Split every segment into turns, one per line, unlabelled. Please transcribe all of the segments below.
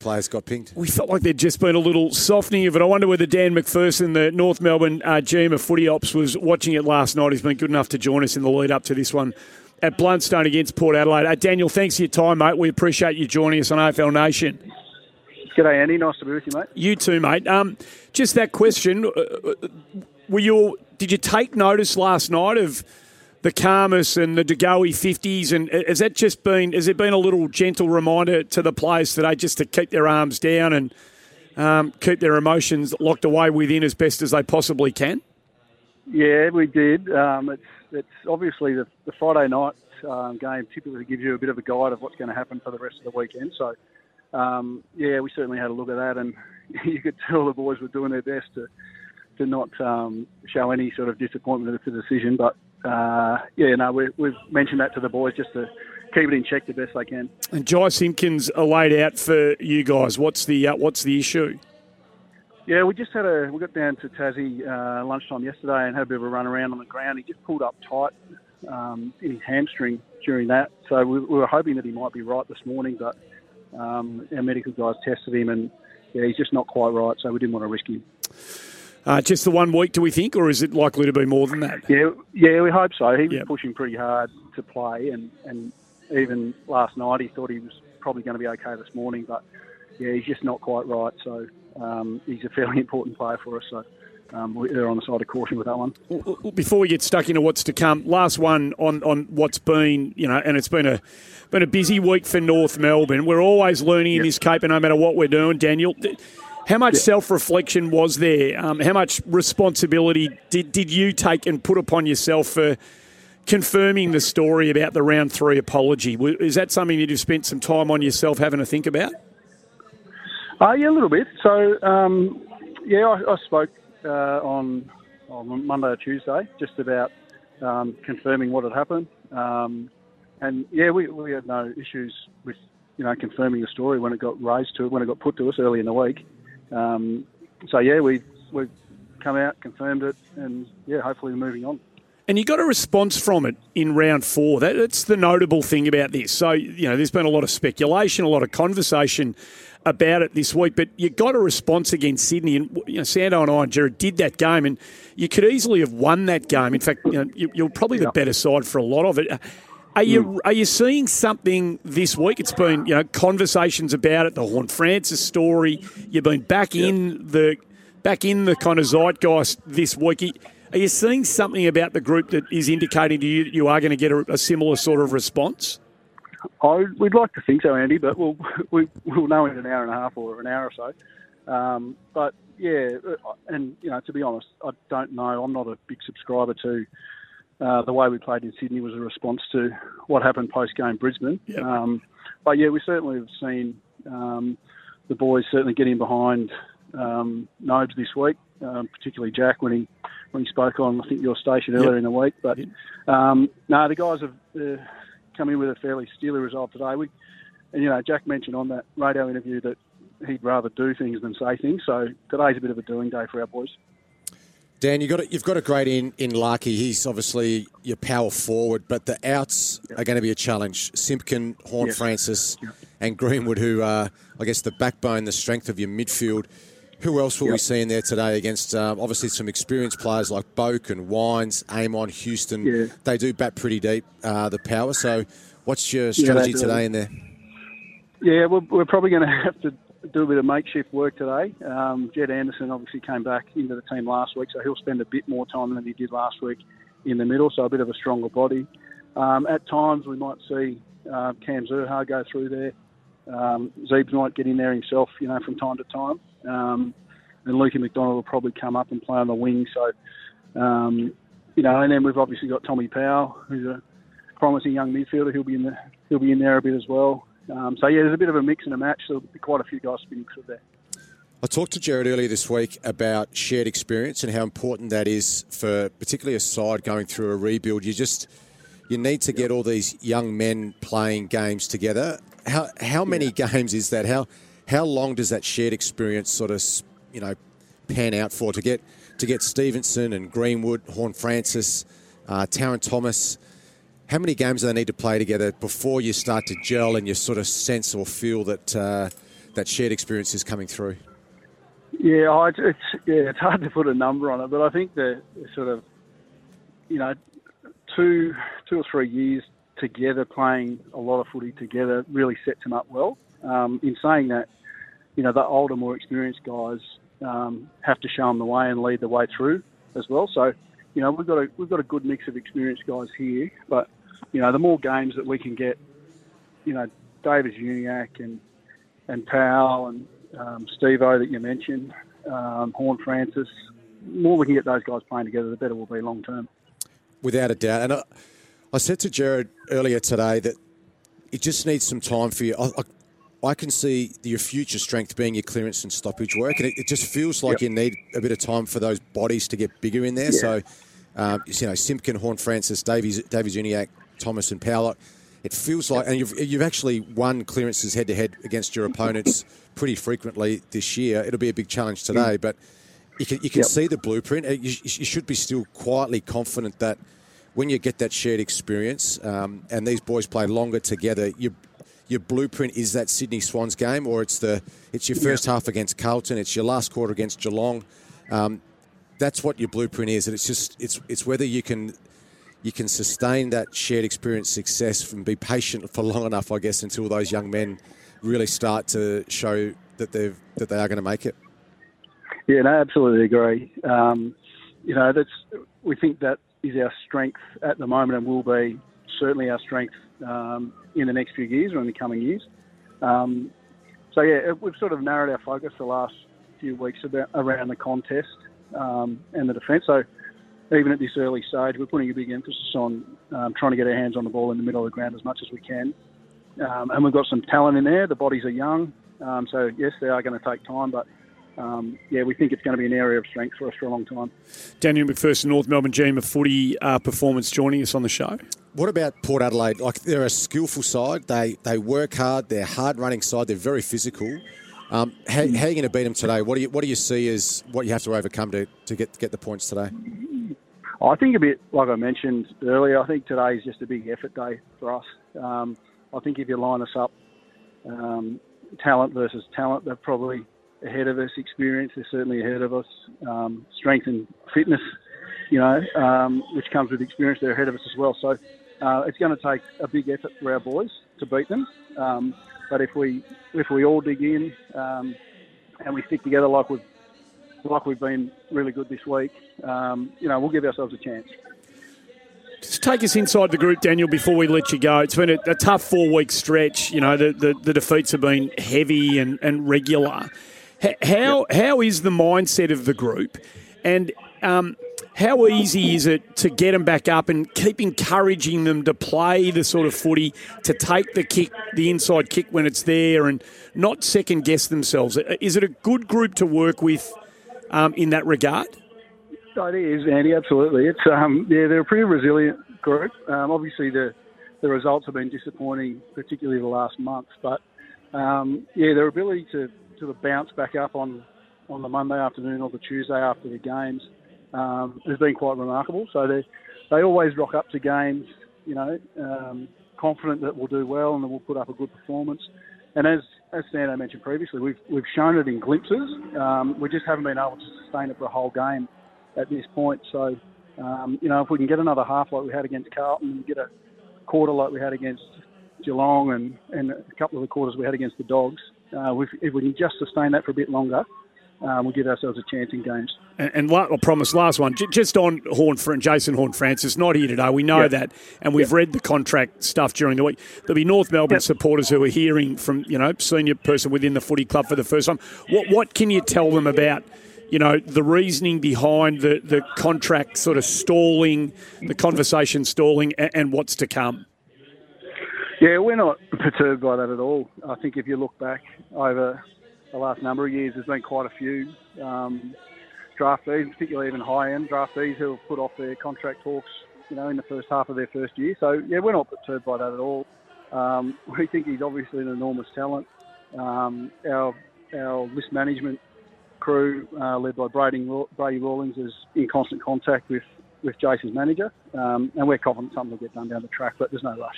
Players got pinged.
We felt like there'd just been a little softening of it. I wonder whether Dan McPherson, the North Melbourne uh, GM of Footy Ops, was watching it last night. He's been good enough to join us in the lead up to this one at Blundstone against Port Adelaide. Uh, Daniel, thanks for your time, mate. We appreciate you joining us on AFL Nation.
G'day, Andy. Nice to be with you, mate.
You too, mate. Um, just that question: uh, uh, Were you? Did you take notice last night of the Khamis and the De fifties? And has that just been? Has it been a little gentle reminder to the players today just to keep their arms down and um, keep their emotions locked away within as best as they possibly can?
Yeah, we did. Um, it's it's obviously the, the Friday night um, game typically gives you a bit of a guide of what's going to happen for the rest of the weekend. So, um, yeah, we certainly had a look at that, and you could tell the boys were doing their best to to not um, show any sort of disappointment at the decision. But uh, yeah, no, we, we've mentioned that to the boys just to keep it in check the best they can.
And Jy Simpkins are laid out for you guys. What's the uh, what's the issue?
Yeah, we just had a we got down to Tassie uh, lunchtime yesterday and had a bit of a run around on the ground. He just pulled up tight um, in his hamstring during that, so we, we, were hoping that he might be right this morning, but um, our medical guys tested him and yeah, he's just not quite right, so we didn't want to risk him.
Uh, just the one week, do we think, or is it likely to be more than that?
Yeah, yeah, we hope so. He was yep. pushing pretty hard to play, and, and even last night he thought he was probably going to be okay this morning, but yeah, he's just not quite right. So um, he's a fairly important player for us. So um, we're on the side of caution with that one.
Before we get stuck into what's to come, last one on, on what's been, you know, and it's been a been a busy week for North Melbourne. We're always learning yep. in this caper, no matter what we're doing, Daniel. How much yep. self reflection was there? Um, how much responsibility did, did you take and put upon yourself for confirming the story about the round three apology? Is that something that you've spent some time on yourself having to think about?
Uh, yeah, a little bit. So, um, yeah, I, I spoke uh, on on Monday or Tuesday just about um, confirming what had happened. Um, and yeah, we, we had no issues with you know confirming the story when it got raised to when it got put to us early in the week. Um, so yeah, we we come out, confirmed it, and yeah, hopefully we're moving on.
And you got a response from it in round four. That, that's the notable thing about this. So you know, there's been a lot of speculation, a lot of conversation about it this week, but you got a response against Sydney, and you know, Sando and I and Jared did that game, and you could easily have won that game. In fact, you know, you, are probably the better side for a lot of it. Are you mm. are you seeing something this week? It's been you know conversations about it, the Horne-Francis story. You've been back yep. in the back in the kind of zeitgeist this week. Are you seeing something about the group that is indicating to you that you are going to get a, a similar sort of response?
I, we'd like to think so, Andy, but we'll we, will know in an hour and a half or an hour or so. Um, but yeah, uh, and you know, to be honest, I don't know. I'm not a big subscriber to uh, the way we played in Sydney was a response to what happened post game Brisbane. Yep. Um, but yeah, we certainly have seen um, the boys certainly getting behind um, Nobes this week, um, particularly Jack when he when he spoke on I think your station earlier yep. in the week. But um, no, the guys have. Uh, come in with a fairly steely result today. We, and you know, Jack mentioned on that radio interview that he'd rather do things than say things. So today's a bit of a doing day for our boys.
Dan, you got a, you've got a great in in Larkey. He's obviously your power forward, but the outs yep. are going to be a challenge. Simpkin, Horne yes. Francis, yep. and Greenwood, who are I guess the backbone, the strength of your midfield. Who else will yep. we see in there today against um, obviously some experienced players like Boak and Wines, Amon, Houston? Yeah. They do bat pretty deep, uh, the power. So, what's your strategy yeah, today in there?
Yeah, we're, we're probably going to have to do a bit of makeshift work today. Um, Jed Anderson obviously came back into the team last week, so he'll spend a bit more time than he did last week in the middle, so a bit of a stronger body. Um, at times, we might see uh, Cam Zurhaar go through there Um, Zeebs might get in there himself, you know, from time to time. Um, and Lukey McDonald will probably come up and play on the wing. So, um, you know, and then we've obviously got Tommy Powell, who's a promising young midfielder. He'll be in the he'll be in there a bit as well. Um, so yeah, there's a bit of a mix and a match. So there'll be quite a few guys be mixed there.
I talked to Jared earlier this week about shared experience and how important that is for particularly a side going through a rebuild. You just you need to get all these young men playing games together. How how many games is that? How how long does that shared experience sort of you know pan out for to get to get Stephenson and Greenwood, Horne-Francis, uh, Tarryn Thomas? How many games do they need to play together before you start to gel and you sort of sense or feel that uh, that shared experience is coming through?
Yeah, it's yeah, it's hard to put a number on it, but I think the sort of you know two two or three years together playing a lot of footy together really sets them up well. Um, in saying that, you know the older, more experienced guys um, have to show them the way and lead the way through as well. So, you know we've got a we've got a good mix of experienced guys here, but you know the more games that we can get, you know Davies Uniacke and and Powell and um, Steve O that you mentioned, um, Horne-Francis. More we can get those guys playing together, the better we'll be long term.
Without a doubt. And I, I, said to Jared earlier today that it just needs some time for you. I, I, I, can see your future strength being your clearance and stoppage work, and it, it just feels like yep. you need a bit of time for those bodies to get bigger in there. Yeah. So, um, you know, Simpkin, Horne-Francis, Davies, Davies Uniacke, Thomas, and Powell. It feels like, and you've, you've actually won clearances head to head against your opponents pretty frequently this year. It'll be a big challenge today, mm. but you can, you can yep. see the blueprint. You, you, should be still quietly confident that when you get that shared experience um, and these boys play longer together, your your blueprint is that Sydney Swans game, or it's the it's your first half against Carlton, it's your last quarter against Geelong. Um, that's what your blueprint is, and it's just it's it's whether you can you can sustain that shared experience success and be patient for long enough, I guess, until those young men really start to show that they've that they are going to make it.
Yeah, no, absolutely agree. Um, you know, that's we think that is our strength at the moment and will be certainly our strength um, in the next few years or in the coming years. Um, so yeah, we've sort of narrowed our focus the last few weeks about around the contest um, and the defence. So even at this early stage, we're putting a big emphasis on um, trying to get our hands on the ball in the middle of the ground as much as we can. Um, and we've got some talent in there. The bodies are young, um, so yes, they are going to take time, but um, yeah, we think it's going to be an area of strength for us for a long time.
Daniel McPherson, North Melbourne GM of footy uh, performance, joining us on the show.
What about Port Adelaide? Like they're a skillful side. They they work hard. They're hard running side. They're very physical. Um, how, how, are you going to beat them today? What do you what do you see as what you have to overcome to, to get get the points today?
I think a bit like I mentioned earlier. I think today is just a big effort day for us. Um, I think if you line us up, um, talent versus talent, they're probably ahead of us. Experience, they're certainly ahead of us. Um, strength and fitness, you know, um, which comes with experience, they're ahead of us as well. So uh, it's going to take a big effort for our boys to beat them. Um, but if we if we all dig in um, and we stick together like we've like we've been really good this week, um, you know, we'll give ourselves a chance.
Just take us inside the group, Daniel, before we let you go. It's been a, a tough four week stretch. You know, the, the, the, defeats have been heavy and, and regular. H- how, yep. how is the mindset of the group? And um, how easy is it to get them back up and keep encouraging them to play the sort of footy, to take the kick, the inside kick when it's there, and not second guess themselves? Is it a good group to work with um, in that regard?
It is, Andy. Absolutely. It's um, yeah, they're a pretty resilient group. Um, obviously, the the results have been disappointing, particularly the last month. But um, yeah, their ability to to bounce back up on on the Monday afternoon or the Tuesday after the games um, has been quite remarkable. So they they always rock up to games, you know, um, confident that we'll do well and that we'll put up a good performance. And as as Sando mentioned previously, we've we've shown it in glimpses. Um, we just haven't been able to sustain it for a whole game at this point. So, um, you know, if we can get another half like we had against Carlton get a quarter like we had against Geelong and, and a couple of the quarters we had against the Dogs, uh, if we can just sustain that for a bit longer, um, we'll give ourselves a chance in games.
And, and I promise, last one, j- just on Horn and Jason Horne-Francis, not here today. We know
Yep.
that, and we've
Yep.
read the contract stuff during the week. There'll be North Melbourne
Yep.
supporters who are hearing from you know senior person within the footy club for the first time. What what can you tell them about? You know the reasoning behind the, the contract sort of stalling, the conversation stalling, and, and what's to come.
Yeah, we're not perturbed by that at all. I think if you look back over the last number of years, there's been quite a few um, draftees, particularly even high-end draftees, who have put off their contract talks, you know, in the first half of their first year. So yeah, we're not perturbed by that at all. Um, we think he's obviously an enormous talent. Um, our our list management crew, uh, led by Brady, Brady Rawlings, is in constant contact with with Jason's manager, um, and we're confident something will get done down the track, but there's no rush.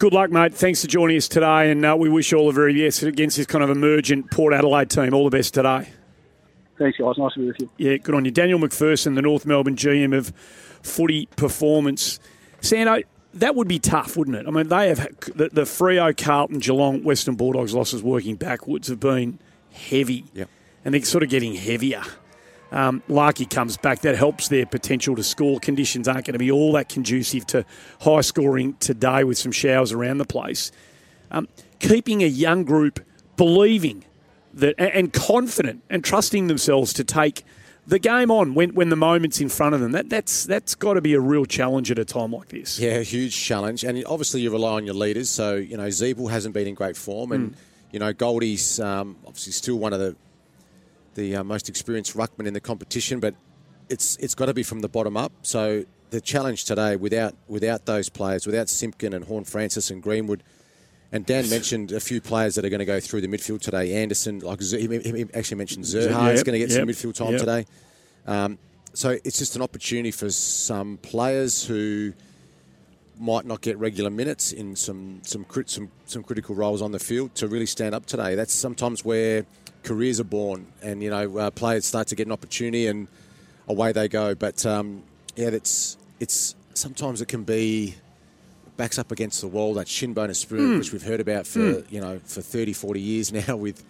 Good luck, mate. Thanks for joining us today, and uh, we wish all the very best against this kind of emergent Port Adelaide team. All the best today.
Thanks, guys. Nice to be with you.
Yeah, good on you. Daniel McPherson, the North Melbourne GM of footy performance. Sando, that would be tough, wouldn't it? I mean, they have the, the Freo, Carlton, Geelong, Western Bulldogs losses working backwards have been heavy.
Yep.
And they're sort of getting heavier. Um, Larkey comes back. That helps their potential to score. Conditions aren't going to be all that conducive to high scoring today with some showers around the place. Um, keeping a young group believing that and- confident and trusting themselves to take the game on when, when the moment's in front of them. That that's that's got to be a real challenge at a time like this.
Yeah, a huge challenge, and obviously you rely on your leaders. So you know, Ziebell hasn't been in great form, and you know Goldie's um, obviously still one of the the uh, most experienced ruckman in the competition, but it's it's got to be from the bottom up. So the challenge today, without without those players, without Simpkin and Horne-Francis and Greenwood. And Dan mentioned a few players that are going to go through the midfield today. Anderson, like he he actually mentioned Zurhaar is going to get
yep,
some midfield time
yep.
today. Um, so it's just an opportunity for some players who might not get regular minutes in some some some some critical roles on the field to really stand up today. That's sometimes where careers are born, and you know uh, players start to get an opportunity, and away they go. But um, yeah, that's it's sometimes it can be backs up against the wall that shin bone spirit, which we've heard about for you know for 30, 40 years now with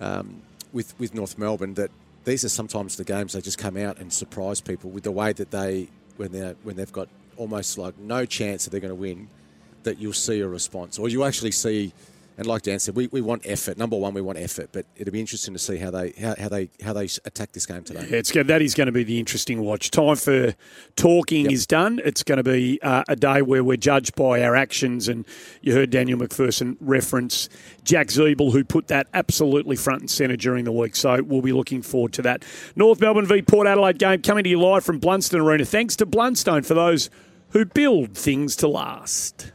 um, with with North Melbourne. That these are sometimes the games they just come out and surprise people with the way that they when they when they've got almost like no chance that they're going to win, that you'll see a response or you actually see. And like Dan said, we, we want effort. Number one, we want effort, but it'll be interesting to see how they how, how they how they attack this game today.
Yeah, It's that is going to be the interesting watch. Time for talking
Yep.
is done. It's going to be uh, a day where we're judged by our actions. And you heard Daniel McPherson reference Jack Ziebell, who put that absolutely front and centre during the week. So we'll be looking forward to that. North Melbourne v Port Adelaide game coming to you live from Blundstone Arena. Thanks to Blundstone for those who build things to last.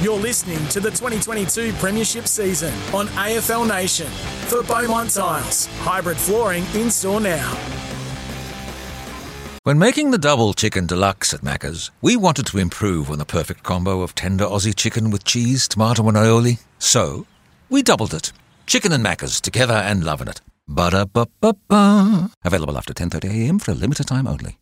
You're listening to the 2022 Premiership season on AFL Nation for Beaumont Tiles. Hybrid flooring in store now.
When making the double chicken deluxe at Macca's, we wanted to improve on the perfect combo of tender Aussie chicken with cheese, tomato, and aioli. So, we doubled it. Chicken and Macca's together and loving it. Ba-da-ba-ba-ba. Available after 10.30am for a limited time only.